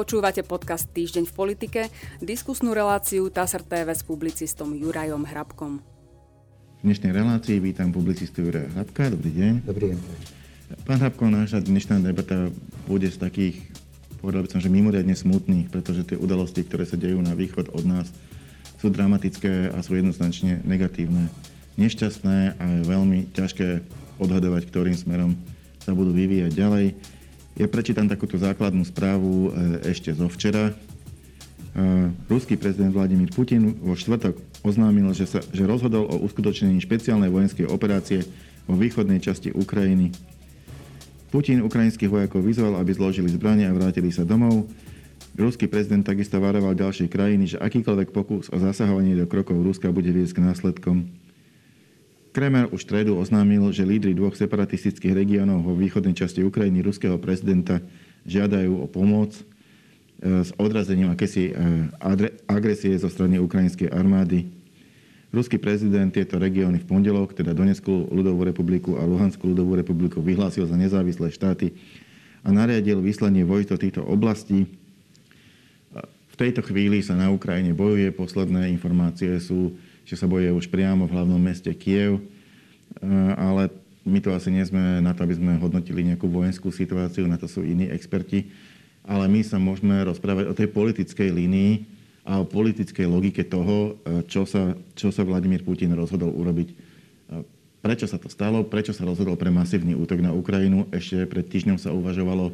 Počúvate podcast Týždeň v politike, diskusnú reláciu TASR TV s publicistom Jurajom Hrabkom. V dnešnej relácii vítam publicistu Juraja Hrabka. Dobrý deň. Dobrý deň. Pán Hrabko, naša dnešná debata bude z takých, povedal by som, že mimoriadne smutných, pretože tie udalosti, ktoré sa dejú na východ od nás, sú dramatické a sú jednoznačne negatívne. Nešťastné a je veľmi ťažké odhadovať, ktorým smerom sa budú vyvíjať ďalej. Ja prečítam takúto základnú správu e, ešte zo včera. E, ruský prezident Vladimír Putin vo štvrtok oznámil, že, sa, že rozhodol o uskutočnení špeciálnej vojenskej operácie vo východnej časti Ukrajiny. Putin ukrajinských vojakov vyzval, aby zložili zbranie a vrátili sa domov. Ruský prezident takisto varoval ďalšie krajiny, že akýkoľvek pokus o zasahovanie do krokov Ruska bude viesť k následkom. Kremer už stredu oznámil, že lídry dvoch separatistických regiónov vo východnej časti Ukrajiny ruského prezidenta žiadajú o pomoc e, s odrazením akési e, agresie zo strany ukrajinskej armády. Ruský prezident tieto regióny v pondelok, teda Donetskú ľudovú republiku a Luhanskú ľudovú republiku, vyhlásil za nezávislé štáty a nariadil vyslanie vojsk do týchto oblastí. V tejto chvíli sa na Ukrajine bojuje. Posledné informácie sú, že sa boje už priamo v hlavnom meste Kiev, e, ale my tu asi nie sme na to, aby sme hodnotili nejakú vojenskú situáciu, na to sú iní experti, ale my sa môžeme rozprávať o tej politickej línii a o politickej logike toho, e, čo sa, čo sa Vladimír Putin rozhodol urobiť. E, prečo sa to stalo? Prečo sa rozhodol pre masívny útok na Ukrajinu? Ešte pred týždňom sa uvažovalo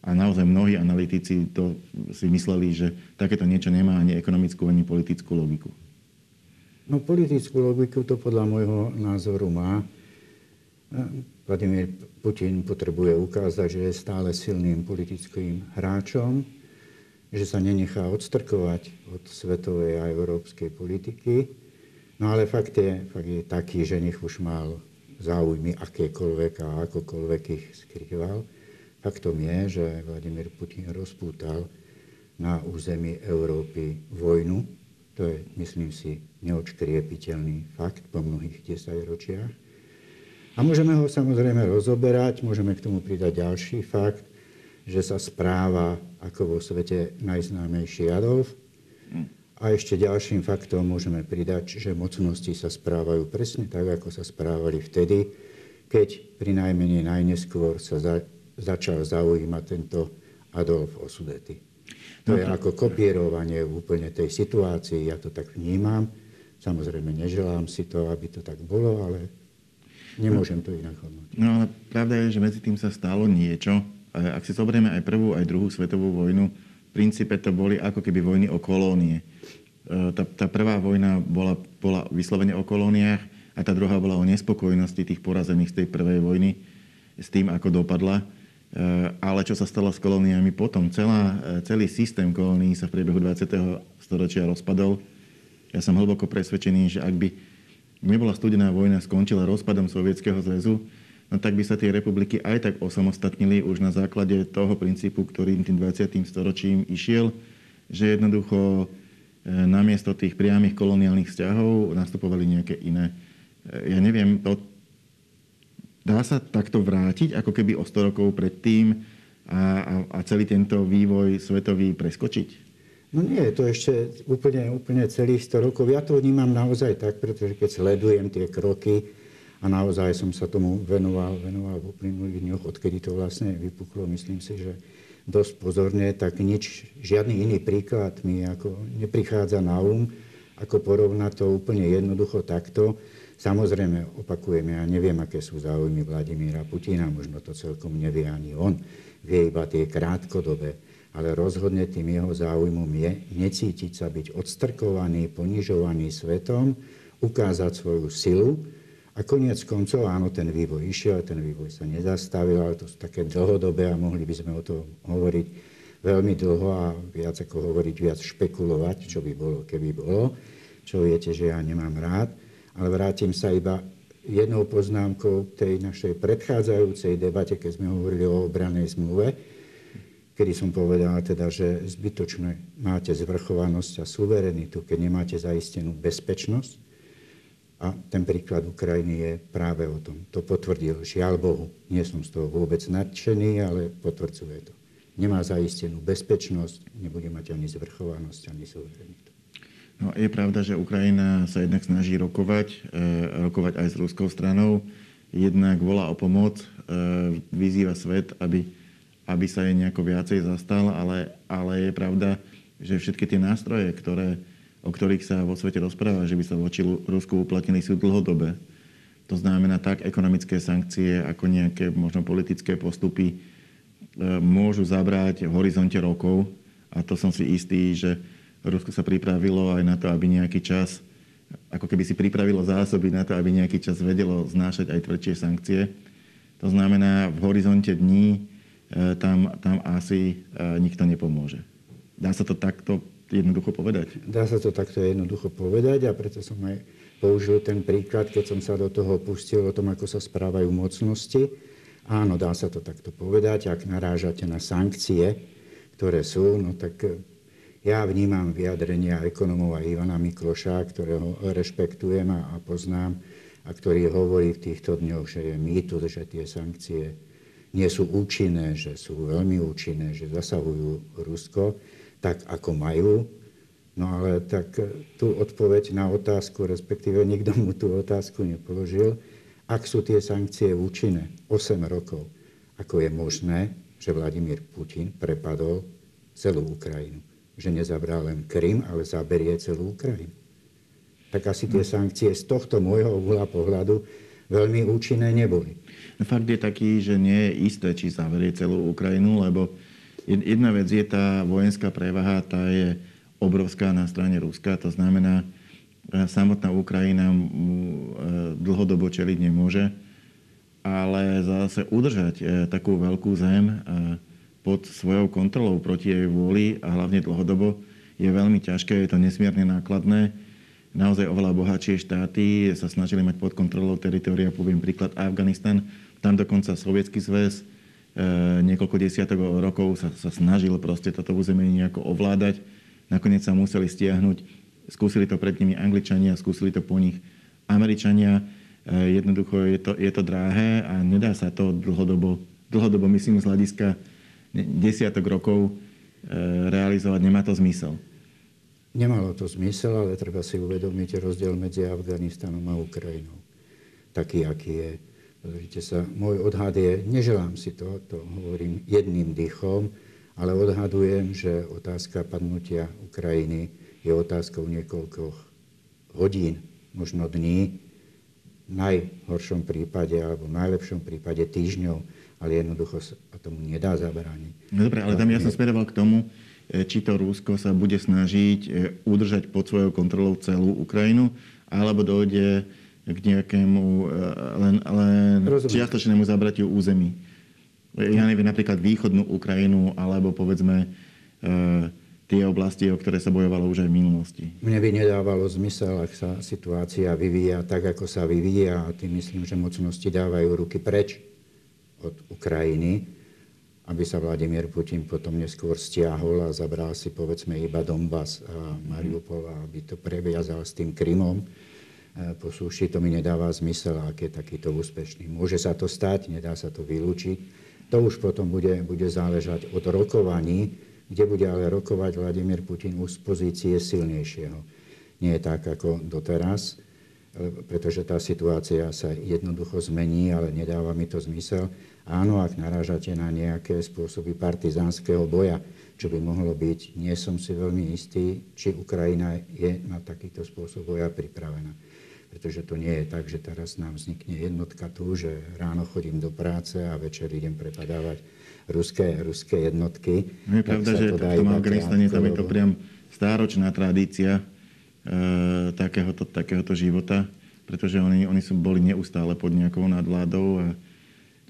a naozaj mnohí analytici to si mysleli, že takéto niečo nemá ani ekonomickú, ani politickú logiku. No politickú logiku to podľa môjho názoru má. Vladimír Putin potrebuje ukázať, že je stále silným politickým hráčom, že sa nenechá odstrkovať od svetovej a európskej politiky. No ale fakt je, fakt je taký, že nech už mal záujmy akékoľvek a akokoľvek ich skrýval. Faktom je, že Vladimír Putin rozpútal na území Európy vojnu, to je, myslím si, neočkriepiteľný fakt po mnohých desaťročiach. A môžeme ho samozrejme rozoberať, môžeme k tomu pridať ďalší fakt, že sa správa ako vo svete najznámejší Adolf. A ešte ďalším faktom môžeme pridať, že mocnosti sa správajú presne tak, ako sa správali vtedy, keď pri najmenej najneskôr sa za, začal zaujímať tento Adolf Osudety. To je ako kopírovanie úplne tej situácii, ja to tak vnímam. Samozrejme, neželám si to, aby to tak bolo, ale nemôžem to inak hodnotiť. No ale pravda je, že medzi tým sa stalo niečo. Ak si zoberieme aj prvú, aj druhú svetovú vojnu, v princípe to boli ako keby vojny o kolónie. E, tá, tá prvá vojna bola, bola vyslovene o kolóniách a tá druhá bola o nespokojnosti tých porazených z tej prvej vojny s tým, ako dopadla. Eh, ale čo sa stalo s kolóniami potom? Celá, eh, celý systém kolónií sa v priebehu 20. storočia rozpadol. Ja som hlboko presvedčený, že ak by nebola studená vojna skončila rozpadom Sovietskeho zväzu, no tak by sa tie republiky aj tak osamostatnili už na základe toho princípu, ktorým tým 20. storočím išiel, že jednoducho eh, namiesto tých priamých koloniálnych vzťahov nastupovali nejaké iné. Ja neviem, to, Dá sa takto vrátiť, ako keby o 100 rokov predtým a, a, a celý tento vývoj svetový preskočiť? No nie, to ešte úplne, úplne celých 100 rokov. Ja to vnímam naozaj tak, pretože keď sledujem tie kroky a naozaj som sa tomu venoval, venoval v uplynulých dňoch, odkedy to vlastne vypuklo, myslím si, že dosť pozorne, tak nič, žiadny iný príklad mi ako neprichádza na um, ako porovnať to úplne jednoducho takto Samozrejme, opakujeme, ja neviem, aké sú záujmy Vladimíra Putina, možno to celkom nevie ani on, vie iba tie krátkodobé, ale rozhodne tým jeho záujmom je necítiť sa byť odstrkovaný, ponižovaný svetom, ukázať svoju silu a koniec koncov, áno, ten vývoj išiel, ten vývoj sa nezastavil, ale to sú také dlhodobé a mohli by sme o tom hovoriť veľmi dlho a viac ako hovoriť, viac špekulovať, čo by bolo, keby bolo, čo viete, že ja nemám rád. Ale vrátim sa iba jednou poznámkou k tej našej predchádzajúcej debate, keď sme hovorili o obranej zmluve, kedy som povedal teda, že zbytočne máte zvrchovanosť a suverenitu, keď nemáte zaistenú bezpečnosť. A ten príklad Ukrajiny je práve o tom. To potvrdil, žiaľ Bohu. Nie som z toho vôbec nadšený, ale potvrdzuje to. nemá zaistenú bezpečnosť, nebude mať ani zvrchovanosť, ani suverenitu. No, je pravda, že Ukrajina sa jednak snaží rokovať, e, rokovať aj s ruskou stranou. Jednak volá o pomoc, e, vyzýva svet, aby, aby sa jej nejako viacej zastal, ale, ale je pravda, že všetky tie nástroje, ktoré, o ktorých sa vo svete rozpráva, že by sa voči Rusku uplatnili, sú dlhodobé. To znamená tak ekonomické sankcie, ako nejaké možno politické postupy e, môžu zabrať v horizonte rokov. A to som si istý, že Rusko sa pripravilo aj na to, aby nejaký čas, ako keby si pripravilo zásoby na to, aby nejaký čas vedelo znášať aj tvrdšie sankcie. To znamená, v horizonte dní tam, tam asi e, nikto nepomôže. Dá sa to takto jednoducho povedať? Dá sa to takto jednoducho povedať a preto som aj použil ten príklad, keď som sa do toho pustil o tom, ako sa správajú mocnosti. Áno, dá sa to takto povedať. Ak narážate na sankcie, ktoré sú, no tak ja vnímam vyjadrenia ekonomova Ivana Mikloša, ktorého rešpektujem a poznám a ktorý hovorí v týchto dňoch, že je mýtus, že tie sankcie nie sú účinné, že sú veľmi účinné, že zasahujú Rusko, tak ako majú. No ale tak tú odpoveď na otázku, respektíve nikto mu tú otázku nepoložil, ak sú tie sankcie účinné 8 rokov, ako je možné, že Vladimír Putin prepadol celú Ukrajinu že nezabral len Krym, ale zaberie celú Ukrajinu. Tak asi tie sankcie z tohto môjho uhla pohľadu veľmi účinné neboli. Fakt je taký, že nie je isté, či zaberie celú Ukrajinu, lebo jedna vec je tá vojenská prevaha, tá je obrovská na strane Ruska. To znamená, samotná Ukrajina e, dlhodobo čeliť nemôže, ale zase udržať e, takú veľkú zem e, pod svojou kontrolou proti jej vôli a hlavne dlhodobo je veľmi ťažké, je to nesmierne nákladné. Naozaj oveľa bohatšie štáty sa snažili mať pod kontrolou teritoria, poviem príklad Afganistan, tam dokonca Sovietský zväz e, niekoľko desiatok rokov sa, sa snažil proste toto územie nejako ovládať. Nakoniec sa museli stiahnuť, skúsili to pred nimi Angličania, skúsili to po nich Američania. E, jednoducho je to, je to dráhé a nedá sa to dlhodobo, dlhodobo myslím z hľadiska desiatok rokov e, realizovať, nemá to zmysel. Nemalo to zmysel, ale treba si uvedomiť rozdiel medzi Afganistanom a Ukrajinou. Taký, aký je. Pozrite sa, môj odhad je, neželám si to, to hovorím jedným dýchom, ale odhadujem, že otázka padnutia Ukrajiny je otázkou niekoľkých hodín, možno dní, v najhoršom prípade alebo v najlepšom prípade týždňov ale jednoducho sa tomu nedá zabrániť. No dobre, ale tam ja som smeroval k tomu, e, či to Rusko sa bude snažiť e, udržať pod svojou kontrolou celú Ukrajinu, alebo dojde k nejakému e, len, len čiastočnému zabratiu území. Ja neviem, napríklad východnú Ukrajinu, alebo povedzme tie oblasti, o ktoré sa bojovalo už aj v minulosti. Mne by nedávalo zmysel, ak sa situácia vyvíja tak, ako sa vyvíja, a tým myslím, že mocnosti dávajú ruky preč od Ukrajiny, aby sa Vladimír Putin potom neskôr stiahol a zabral si povedzme iba Donbass a Mariupol, aby to previazal s tým Krymom e, po súši, to mi nedáva zmysel, ak je takýto úspešný. Môže sa to stať, nedá sa to vylúčiť. To už potom bude, bude záležať od rokovaní, kde bude ale rokovať Vladimír Putin už z pozície silnejšieho. Nie je tak ako doteraz, pretože tá situácia sa jednoducho zmení, ale nedáva mi to zmysel. Áno, ak narážate na nejaké spôsoby partizánskeho boja, čo by mohlo byť, nie som si veľmi istý, či Ukrajina je na takýto spôsob boja pripravená. Pretože to nie je tak, že teraz nám vznikne jednotka tu, že ráno chodím do práce a večer idem prepadávať ruské, ruské jednotky. No je pravda, že v tom Afganistane tam je to priam stáročná tradícia, E, takéhoto, takéhoto života, pretože oni, oni sú, boli neustále pod nejakou nadvládou a,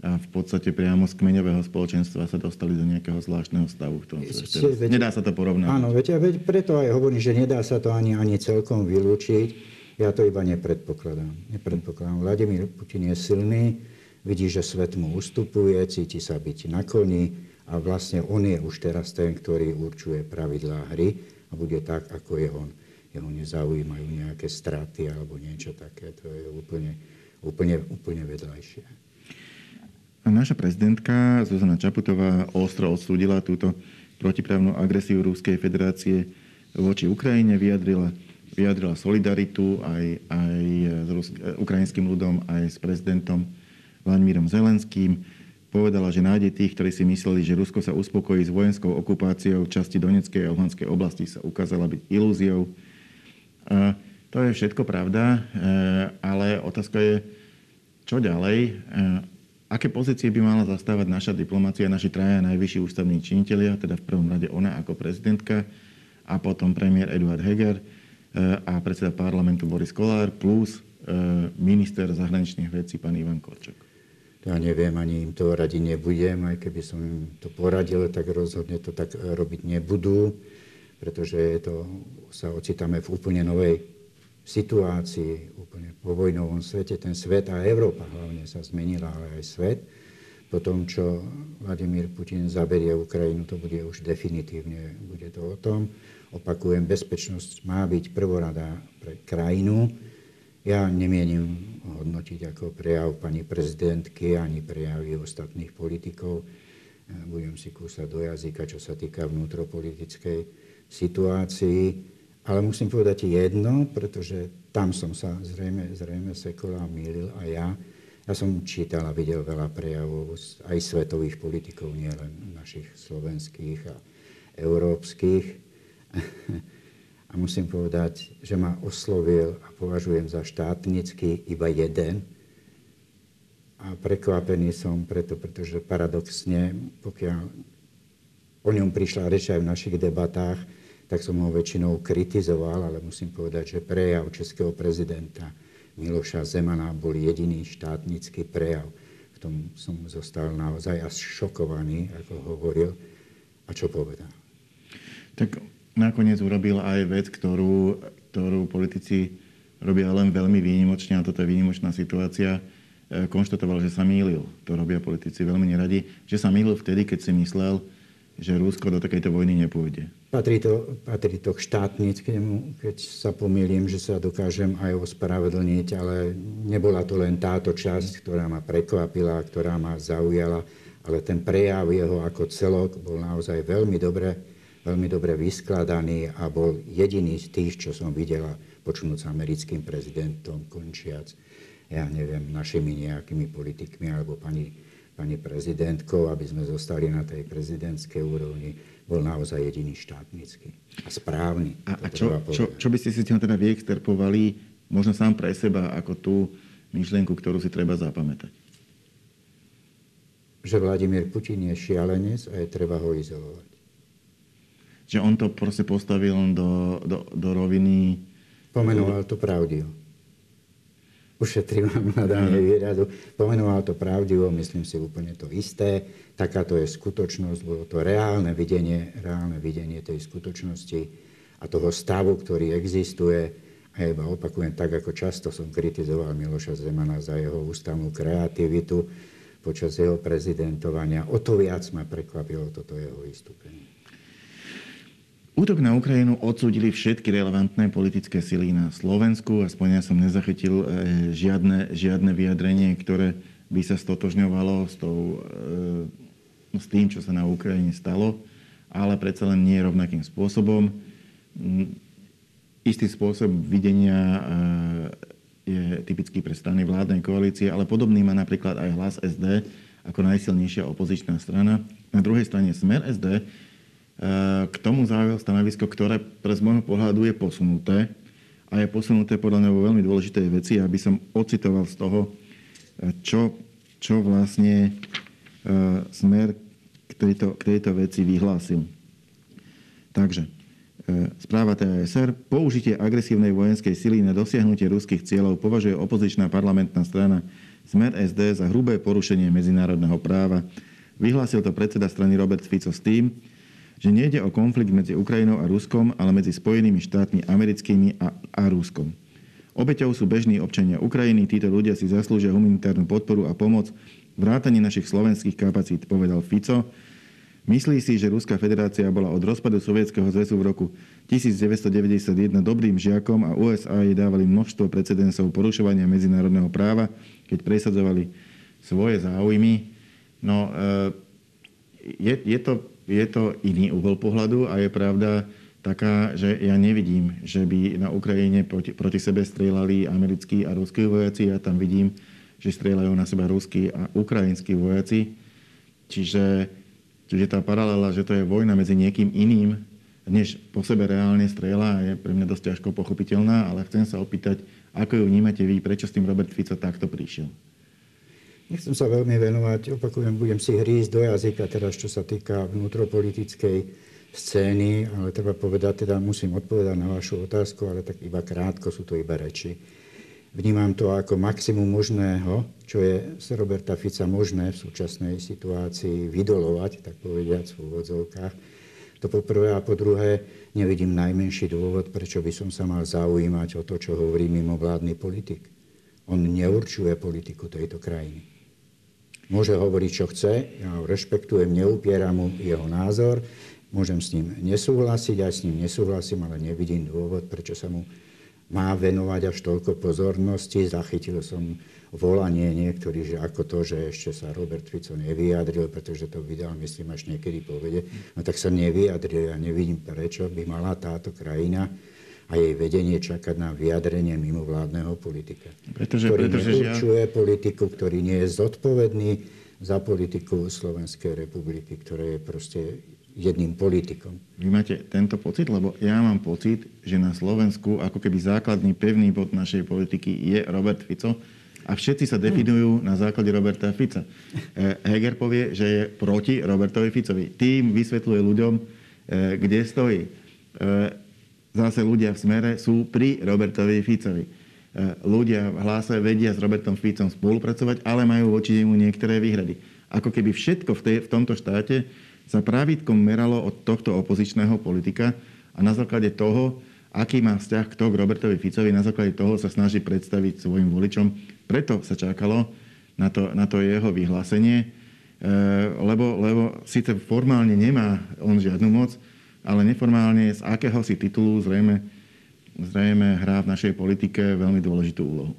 a v podstate priamo z kmeňového spoločenstva sa dostali do nejakého zvláštneho stavu. V tom sa nedá sa to porovnať. Áno, veď, veď preto aj hovorím, že nedá sa to ani, ani celkom vylúčiť. Ja to iba nepredpokladám. nepredpokladám. Vladimír Putin je silný, vidí, že svet mu ustupuje, cíti sa byť na koni a vlastne on je už teraz ten, ktorý určuje pravidlá hry a bude tak, ako je on jeho nezaujímajú nejaké straty alebo niečo také. To je úplne, úplne, úplne vedľajšie. naša prezidentka Zuzana Čaputová ostro odsúdila túto protiprávnu agresiu Ruskej federácie voči Ukrajine, vyjadrila, vyjadrila solidaritu aj, aj s Rus- ukrajinským ľudom, aj s prezidentom Vladimírom Zelenským. Povedala, že nájde tých, ktorí si mysleli, že Rusko sa uspokojí s vojenskou okupáciou časti Donetskej a Luhanskej oblasti, sa ukázala byť ilúziou. A to je všetko pravda, e, ale otázka je, čo ďalej? E, aké pozície by mala zastávať naša diplomácia, naši traja najvyšší ústavní činitelia, teda v prvom rade ona ako prezidentka a potom premiér Eduard Heger a predseda parlamentu Boris Kolár plus minister zahraničných vecí pán Ivan Korčok. Ja neviem, ani im to radiť nebudem, aj keby som im to poradil, tak rozhodne to tak robiť nebudú, pretože to, sa ocitáme v úplne novej situácii úplne po vojnovom svete, ten svet a Európa hlavne sa zmenila, ale aj svet. Po tom, čo Vladimír Putin zaberie Ukrajinu, to bude už definitívne, bude to o tom. Opakujem, bezpečnosť má byť prvorada pre krajinu. Ja nemienim hodnotiť ako prejav pani prezidentky ani prejavy ostatných politikov. Budem si kúsať do jazyka, čo sa týka vnútropolitickej situácii. Ale musím povedať jedno, pretože tam som sa zrejme, zrejme sekol a mýlil a ja. Ja som čítal a videl veľa prejavov aj svetových politikov, nielen našich slovenských a európskych. A musím povedať, že ma oslovil a považujem za štátnický iba jeden. A prekvapený som preto, pretože paradoxne, pokiaľ o ňom prišla reč aj v našich debatách, tak som ho väčšinou kritizoval, ale musím povedať, že prejav českého prezidenta Miloša Zemana bol jediný štátnický prejav. V tom som zostal naozaj až šokovaný, ako hovoril. A čo povedal? Tak nakoniec urobil aj vec, ktorú, ktorú politici robia len veľmi výnimočne, a toto je výnimočná situácia, e, konštatoval, že sa mýlil. To robia politici veľmi neradi. Že sa mýlil vtedy, keď si myslel, že Rusko do takejto vojny nepôjde. Patrí to, patrí to k štátnickému, keď sa pomýlim, že sa dokážem aj ospravedlniť, ale nebola to len táto časť, ktorá ma prekvapila, ktorá ma zaujala, ale ten prejav jeho ako celok bol naozaj veľmi dobre, veľmi dobre vyskladaný a bol jediný z tých, čo som videla, počnúť s americkým prezidentom, končiac, ja neviem, našimi nejakými politikmi alebo pani pani prezidentkou, aby sme zostali na tej prezidentskej úrovni, bol naozaj jediný štátnický a správny. A, a čo, čo, čo by ste si teda vyexterpovali možno sám pre seba ako tú myšlienku, ktorú si treba zapamätať? Že Vladimír Putin je šialenec a je treba ho izolovať. Že on to proste postavil do, do, do roviny... Pomenoval to pravdivo ušetrím vám danie výradu. Pomenoval to pravdivo, myslím si úplne to isté. Takáto je skutočnosť, bolo to reálne videnie, reálne videnie tej skutočnosti a toho stavu, ktorý existuje. A iba opakujem, tak ako často som kritizoval Miloša Zemana za jeho ústavnú kreativitu počas jeho prezidentovania, o to viac ma prekvapilo toto jeho vystúpenie. Útok na Ukrajinu odsúdili všetky relevantné politické sily na Slovensku. Aspoň ja som nezachytil e, žiadne, žiadne vyjadrenie, ktoré by sa stotožňovalo s, tou, e, s tým, čo sa na Ukrajine stalo, ale predsa len nie rovnakým spôsobom. Mm, istý spôsob videnia e, je typický pre strany vládnej koalície, ale podobný má napríklad aj hlas SD ako najsilnejšia opozičná strana. Na druhej strane Smer SD k tomu zaujal stanovisko, ktoré pre z môjho pohľadu je posunuté a je posunuté podľa mňa vo veľmi dôležitej veci, aby som ocitoval z toho, čo, čo vlastne e, smer k tejto, k tejto veci vyhlásil. Takže, e, správa TASR. Použitie agresívnej vojenskej sily na dosiahnutie ruských cieľov považuje opozičná parlamentná strana Smer SD za hrubé porušenie medzinárodného práva. Vyhlásil to predseda strany Robert Fico s tým, že nejde o konflikt medzi Ukrajinou a Ruskom, ale medzi Spojenými štátmi americkými a, a Ruskom. Obeťou sú bežní občania Ukrajiny, títo ľudia si zaslúžia humanitárnu podporu a pomoc, vrátanie našich slovenských kapacít, povedal Fico. Myslí si, že Ruská federácia bola od rozpadu Sovietskeho zväzu v roku 1991 dobrým žiakom a USA jej dávali množstvo precedensov porušovania medzinárodného práva, keď presadzovali svoje záujmy. No, je, je, to, je to iný uhol pohľadu a je pravda taká, že ja nevidím, že by na Ukrajine proti, proti sebe strieľali americkí a ruskí vojaci. Ja tam vidím, že strieľajú na seba ruskí a ukrajinskí vojaci. Čiže, čiže tá paralela, že to je vojna medzi niekým iným, než po sebe reálne strieľa, je pre mňa dosť ťažko pochopiteľná, ale chcem sa opýtať, ako ju vnímate vy, prečo s tým Robert Fico takto prišiel? Nechcem sa veľmi venovať, opakujem, budem si hrísť do jazyka teraz, čo sa týka vnútropolitickej scény, ale treba povedať, teda musím odpovedať na vašu otázku, ale tak iba krátko, sú to iba reči. Vnímam to ako maximum možného, čo je z Roberta Fica možné v súčasnej situácii vydolovať, tak povediať v úvodzovkách. To po prvé a po druhé nevidím najmenší dôvod, prečo by som sa mal zaujímať o to, čo hovorí mimovládny politik. On neurčuje politiku tejto krajiny. Môže hovoriť, čo chce, ja ho rešpektujem, neupieram mu jeho názor, môžem s ním nesúhlasiť, aj s ním nesúhlasím, ale nevidím dôvod, prečo sa mu má venovať až toľko pozornosti. Zachytil som volanie niektorých, že ako to, že ešte sa Robert Fico nevyjadril, pretože to vydal, myslím, až niekedy povede. No tak sa nevyjadril. Ja nevidím, prečo by mala táto krajina a jej vedenie čakať na vyjadrenie mimovládneho politika. Pretože, ktorý pretože neurčuje ja... politiku, ktorý nie je zodpovedný za politiku Slovenskej republiky, ktoré je proste jedným politikom. Vy máte tento pocit? Lebo ja mám pocit, že na Slovensku ako keby základný pevný bod našej politiky je Robert Fico a všetci sa definujú na základe Roberta Fica. Eh, Heger povie, že je proti Robertovi Ficovi. Tým vysvetľuje ľuďom, eh, kde stojí eh, zase ľudia v smere sú pri Robertovi Ficovi. E, ľudia v hlase vedia s Robertom Ficom spolupracovať, ale majú voči nemu niektoré výhrady. Ako keby všetko v, tej, v tomto štáte sa pravítkom meralo od tohto opozičného politika a na základe toho, aký má vzťah kto k Robertovi Ficovi, na základe toho sa snaží predstaviť svojim voličom. Preto sa čakalo na to, na to jeho vyhlásenie, e, lebo, lebo síce formálne nemá on žiadnu moc, ale neformálne z akéhosi titulu zrejme, zrejme hrá v našej politike veľmi dôležitú úlohu.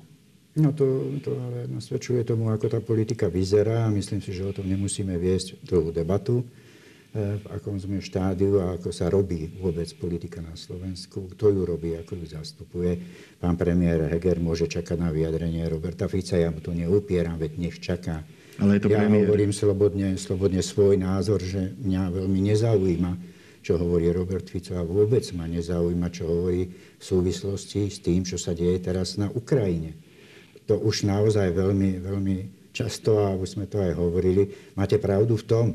No to, to ale nasvedčuje tomu, ako tá politika vyzerá a myslím si, že o tom nemusíme viesť dlhú debatu, eh, v akom sme štádiu a ako sa robí vôbec politika na Slovensku, kto ju robí, ako ju zastupuje. Pán premiér Heger môže čakať na vyjadrenie Roberta Fica, ja mu to neupieram, veď nech čaká. Ale je to ja premiér. hovorím slobodne, slobodne svoj názor, že mňa veľmi nezaujíma, čo hovorí Robert Fico a vôbec ma nezaujíma, čo hovorí v súvislosti s tým, čo sa deje teraz na Ukrajine. To už naozaj veľmi, veľmi často, a už sme to aj hovorili, máte pravdu v tom,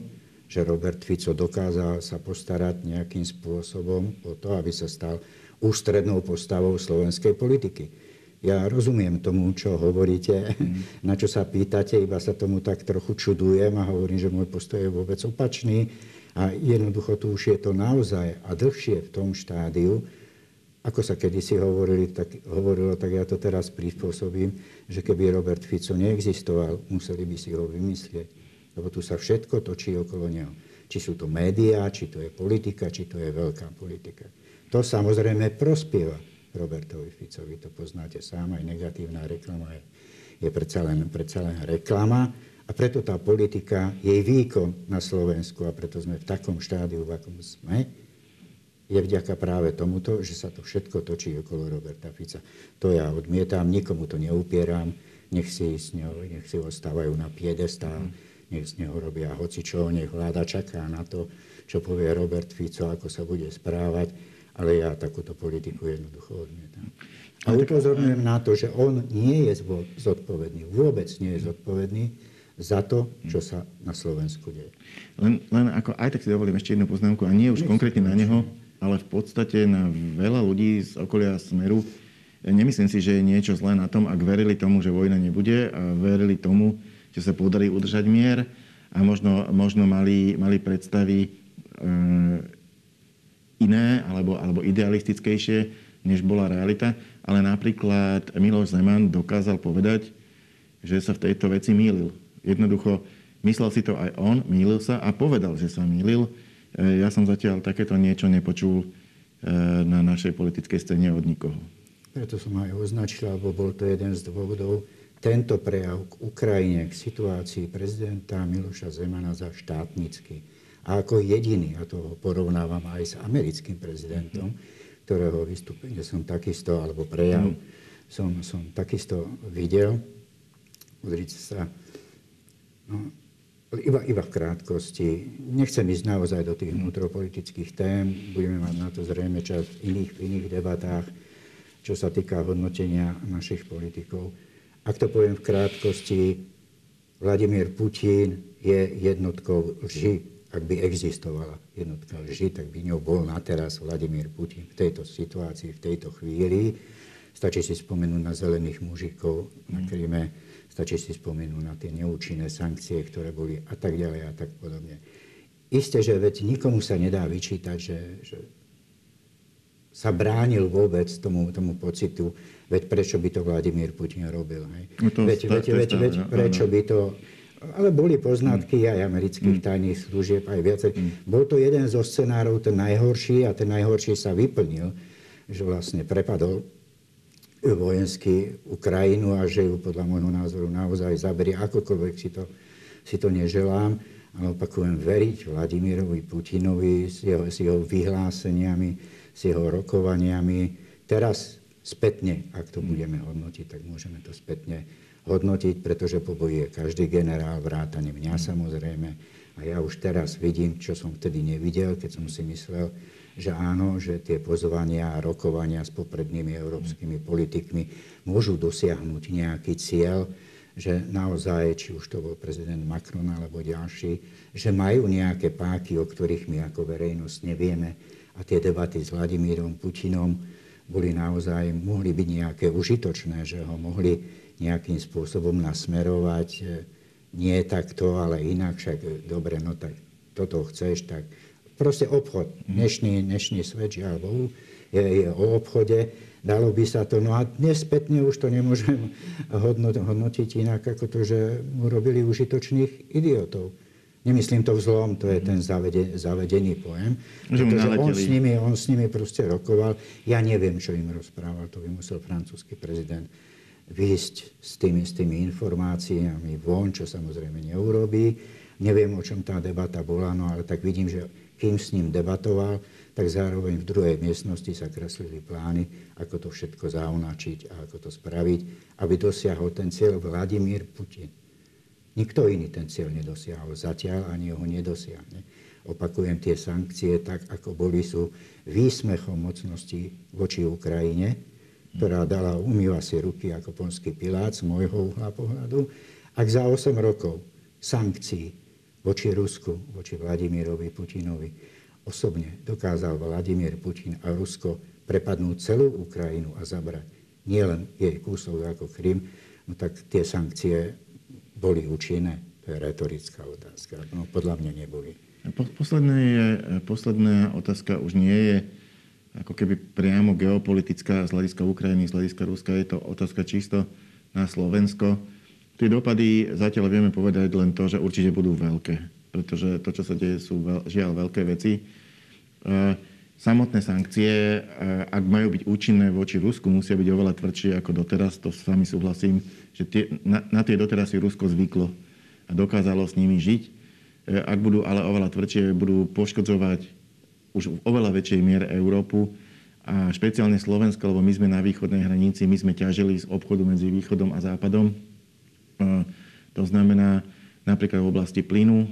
že Robert Fico dokázal sa postarať nejakým spôsobom o to, aby sa stal ústrednou postavou slovenskej politiky. Ja rozumiem tomu, čo hovoríte, mm. na čo sa pýtate, iba sa tomu tak trochu čudujem a hovorím, že môj postoj je vôbec opačný a jednoducho tu už je to naozaj a dlhšie v tom štádiu, ako sa kedysi hovorili, tak, hovorilo, tak ja to teraz prispôsobím, že keby Robert Fico neexistoval, museli by si ho vymyslieť. Lebo tu sa všetko točí okolo neho. Či sú to médiá, či to je politika, či to je veľká politika. To samozrejme prospieva Robertovi Ficovi. To poznáte sám, aj negatívna reklama je, je predsa, len, predsa len reklama. A preto tá politika, jej výkon na Slovensku, a preto sme v takom štádiu, v akom sme, je vďaka práve tomuto, že sa to všetko točí okolo Roberta Fica. To ja odmietam, nikomu to neupieram, nech si, s ňou, nech si ho stávajú na piedestál, nech z neho robia hocičo, nech vláda čaká na to, čo povie Robert Fico, ako sa bude správať, ale ja takúto politiku jednoducho odmietam. A upozorňujem na to, že on nie je zodpovedný, vôbec nie je zodpovedný za to, čo sa na Slovensku deje. Len, len ako aj tak si dovolím ešte jednu poznámku, a nie už konkrétne na neho, ale v podstate na veľa ľudí z okolia Smeru. Nemyslím si, že je niečo zlé na tom, ak verili tomu, že vojna nebude a verili tomu, že sa podarí udržať mier a možno, možno mali, mali predstavy e, iné alebo, alebo idealistickejšie, než bola realita. Ale napríklad Miloš Zeman dokázal povedať, že sa v tejto veci mýlil Jednoducho myslel si to aj on, mýlil sa a povedal, že sa mýlil. E, ja som zatiaľ takéto niečo nepočul e, na našej politickej scéne od nikoho. Preto som aj označil, alebo bol to jeden z dôvodov, tento prejav k Ukrajine, k situácii prezidenta Miloša Zemana za štátnický. A ako jediný, a to ho porovnávam aj s americkým prezidentom, ktorého vystúpenie som takisto, alebo prejav, mm. som, som takisto videl. Pozrite sa, no, iba, iba v krátkosti. Nechcem ísť naozaj do tých vnútropolitických tém, budeme mať na to zrejme čas v iných, v iných debatách, čo sa týka hodnotenia našich politikov. Ak to poviem v krátkosti, Vladimír Putin je jednotkou lži. Ak by existovala jednotka lži, tak by ňou bol na teraz Vladimír Putin v tejto situácii, v tejto chvíli. Stačí si spomenúť na zelených mužikov na mm. Stačí si spomenúť na tie neúčinné sankcie, ktoré boli a tak ďalej a tak podobne. Isté, že veď nikomu sa nedá vyčítať, že, že sa bránil vôbec tomu, tomu pocitu, veď prečo by to Vladimír Putin robil. Hej? No veď, veď, veď, veď prečo by to... Ale boli poznatky mm. aj amerických mm. tajných služieb, aj viacej. Mm. Bol to jeden zo scenárov, ten najhorší, a ten najhorší sa vyplnil, že vlastne prepadol vojensky Ukrajinu a že ju podľa môjho názoru naozaj zaberie, akokoľvek si to, si to neželám. Ale opakujem, veriť Vladimirovi Putinovi s jeho, s jeho vyhláseniami, s jeho rokovaniami. Teraz spätne, ak to budeme hodnotiť, tak môžeme to spätne hodnotiť, pretože po boji je každý generál, vrátane mňa samozrejme. A ja už teraz vidím, čo som vtedy nevidel, keď som si myslel, že áno, že tie pozvania a rokovania s poprednými európskymi politikmi môžu dosiahnuť nejaký cieľ, že naozaj, či už to bol prezident Macron alebo ďalší, že majú nejaké páky, o ktorých my ako verejnosť nevieme. A tie debaty s Vladimírom Putinom boli naozaj, mohli byť nejaké užitočné, že ho mohli nejakým spôsobom nasmerovať, e, nie takto, ale inak, však dobre, no tak toto chceš, tak proste obchod. Mhm. Dnešný, dnešný svet, žiaľ Bohu, je, je o obchode, dalo by sa to, no a dnes spätne už to nemôžem hodnotiť inak, ako to, že mu robili užitočných idiotov. Nemyslím to vzlom, to je ten zavede, zavedený pojem. Pretože on s, nimi, on s nimi proste rokoval. Ja neviem, čo im rozprával, to by musel francúzsky prezident výjsť s tými, s tými informáciami von, čo samozrejme neurobí. Neviem, o čom tá debata bola, no ale tak vidím, že kým s ním debatoval, tak zároveň v druhej miestnosti sa kreslili plány, ako to všetko zaunačiť a ako to spraviť, aby dosiahol ten cieľ Vladimír Putin. Nikto iný ten cieľ nedosiahol zatiaľ, ani ho nedosiahne. Opakujem, tie sankcie, tak ako boli, sú výsmechom mocnosti voči Ukrajine, ktorá dala, umýva si ruky ako ponský pilát z môjho uhla pohľadu. Ak za 8 rokov sankcií voči Rusku, voči Vladimirovi Putinovi, osobne dokázal Vladimír Putin a Rusko prepadnúť celú Ukrajinu a zabrať nielen jej kúsok ako Krym, no tak tie sankcie boli účinné? To je retorická otázka. No, podľa mňa neboli. Posledné je, posledná otázka už nie je ako keby priamo geopolitická z hľadiska Ukrajiny, z hľadiska Ruska. Je to otázka čisto na Slovensko. Tie dopady zatiaľ vieme povedať len to, že určite budú veľké. Pretože to, čo sa deje, sú veľ, žiaľ veľké veci. E, samotné sankcie, e, ak majú byť účinné voči Rusku, musia byť oveľa tvrdšie ako doteraz. To s vami súhlasím že tie, na, na tie doteraz si Rusko zvyklo a dokázalo s nimi žiť. E, ak budú ale oveľa tvrdšie, budú poškodzovať už v oveľa väčšej miere Európu a špeciálne Slovensko, lebo my sme na východnej hranici, my sme ťažili z obchodu medzi východom a západom. To znamená napríklad v oblasti plynu,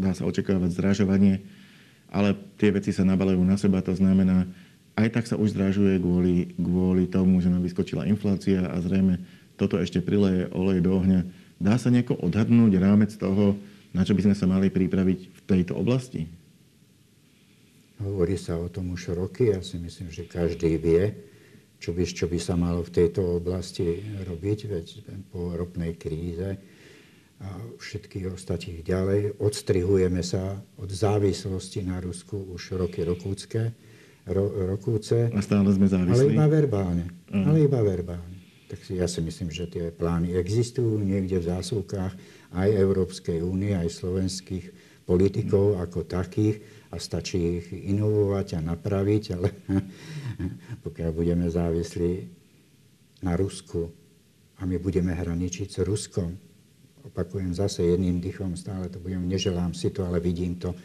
dá sa očakávať zdražovanie, ale tie veci sa nabalajú na seba, to znamená, aj tak sa už zdražuje kvôli, kvôli tomu, že nám vyskočila inflácia a zrejme toto ešte prileje olej do ohňa. Dá sa nejako odhadnúť rámec toho, na čo by sme sa mali pripraviť v tejto oblasti? Hovorí sa o tom už roky. Ja si myslím, že každý vie, čo by, čo by sa malo v tejto oblasti robiť, veď po ropnej kríze a všetkých ostatných ďalej. Odstrihujeme sa od závislosti na Rusku už roky rokúcké ro, rokúce. A stále sme závislí. Ale iba verbálne. Uh-huh. Ale iba verbálne. Tak si, ja si myslím, že tie plány existujú niekde v zásuvkách aj Európskej únie, aj slovenských politikov uh-huh. ako takých a stačí ich inovovať a napraviť, ale pokiaľ budeme závislí na Rusku a my budeme hraničiť s Ruskom. Opakujem zase jedným dychom, stále to budem, neželám si to, ale vidím to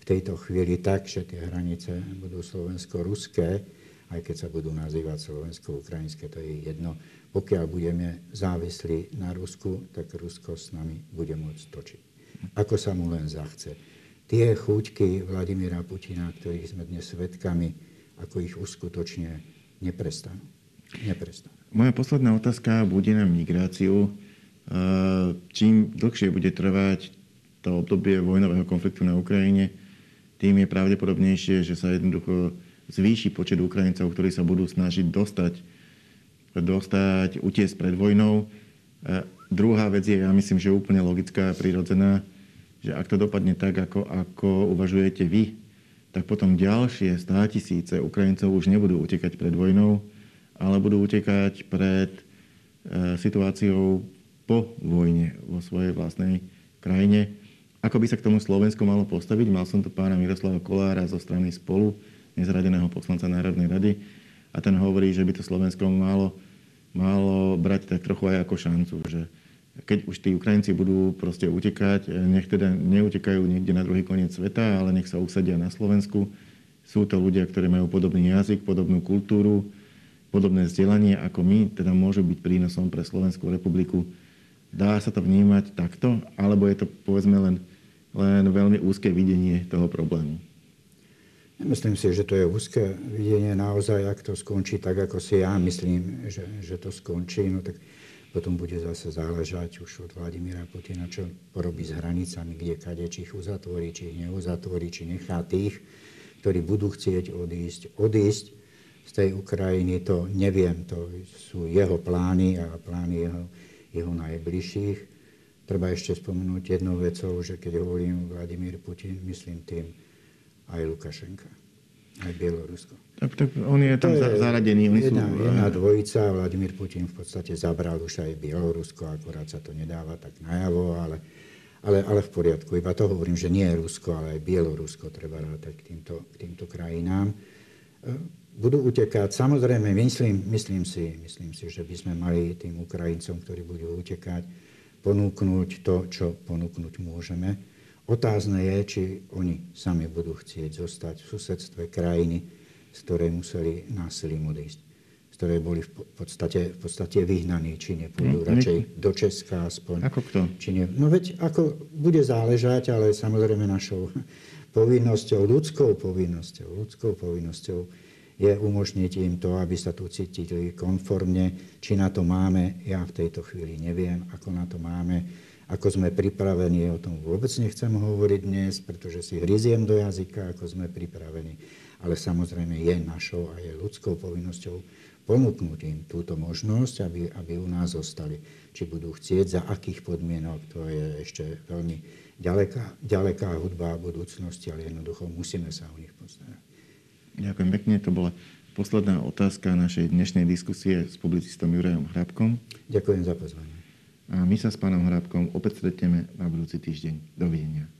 v tejto chvíli tak, že tie hranice budú slovensko-ruské, aj keď sa budú nazývať slovensko-ukrajinské, to je jedno. Pokiaľ budeme závislí na Rusku, tak Rusko s nami bude môcť točiť. Ako sa mu len zachce. Tie chuťky Vladimíra Putina, ktorých sme dnes svedkami, ako ich uskutočne, neprestanú. neprestanú. Moja posledná otázka bude na migráciu. Čím dlhšie bude trvať to obdobie vojnového konfliktu na Ukrajine, tým je pravdepodobnejšie, že sa jednoducho zvýši počet Ukrajincov, ktorí sa budú snažiť dostať, dostať utiesť pred vojnou. A druhá vec je, ja myslím, že úplne logická a prirodzená, že ak to dopadne tak, ako, ako uvažujete vy, tak potom ďalšie stá tisíce Ukrajincov už nebudú utekať pred vojnou, ale budú utekať pred e, situáciou po vojne vo svojej vlastnej krajine. Ako by sa k tomu Slovensko malo postaviť? Mal som tu pána Miroslava Kolára zo strany Spolu, nezradeného poslanca Národnej rady a ten hovorí, že by to Slovensko malo, malo brať tak trochu aj ako šancu, že keď už tí Ukrajinci budú proste utekať, nech teda neutekajú niekde na druhý koniec sveta, ale nech sa usadia na Slovensku. Sú to ľudia, ktorí majú podobný jazyk, podobnú kultúru, podobné vzdelanie ako my, teda môžu byť prínosom pre Slovenskú republiku. Dá sa to vnímať takto, alebo je to povedzme len, len veľmi úzke videnie toho problému? Myslím si, že to je úzke videnie naozaj, ak to skončí tak, ako si ja myslím, že, že to skončí, no tak potom bude zase záležať už od Vladimíra Putina, čo porobí s hranicami, kde kade, či ich uzatvorí, či ich neuzatvorí, či nechá tých, ktorí budú chcieť odísť, odísť z tej Ukrajiny, to neviem, to sú jeho plány a plány jeho, jeho najbližších. Treba ešte spomenúť jednou vecou, že keď hovorím Vladimír Putin, myslím tým aj Lukašenka, aj Bielorusko. Tak, tak on je tam je zaradený. Oni jedna, sú... jedna dvojica, Vladimír Putin v podstate zabral už aj Bielorusko, akorát sa to nedáva tak najavo, ale, ale, ale v poriadku. Iba to hovorím, že nie je Rusko, ale aj Bielorusko treba rátať k týmto, k týmto krajinám. E, budú utekať, samozrejme, myslím, myslím, si, myslím si, že by sme mali tým Ukrajincom, ktorí budú utekať, ponúknuť to, čo ponúknuť môžeme Otázne je, či oni sami budú chcieť zostať v susedstve krajiny, z ktorej museli násilím odísť, z ktorej boli v podstate, v podstate vyhnaní, či nepôjdu mm, radšej do Česka aspoň. Ako kto? Či ne, no veď ako bude záležať, ale samozrejme našou povinnosťou, ľudskou povinnosťou, ľudskou povinnosťou je umožniť im to, aby sa tu cítili konformne. Či na to máme, ja v tejto chvíli neviem, ako na to máme ako sme pripravení, o tom vôbec nechcem hovoriť dnes, pretože si hryziem do jazyka, ako sme pripravení. Ale samozrejme je našou a je ľudskou povinnosťou ponúknuť im túto možnosť, aby, aby u nás zostali. Či budú chcieť, za akých podmienok, to je ešte veľmi ďaleká, ďaleká hudba budúcnosti, ale jednoducho musíme sa o nich postarať. Ďakujem pekne. To bola posledná otázka našej dnešnej diskusie s publicistom Jurajom Hrabkom. Ďakujem za pozvanie. A my sa s pánom Hrabkom opäť stretneme na budúci týždeň. Dovidenia.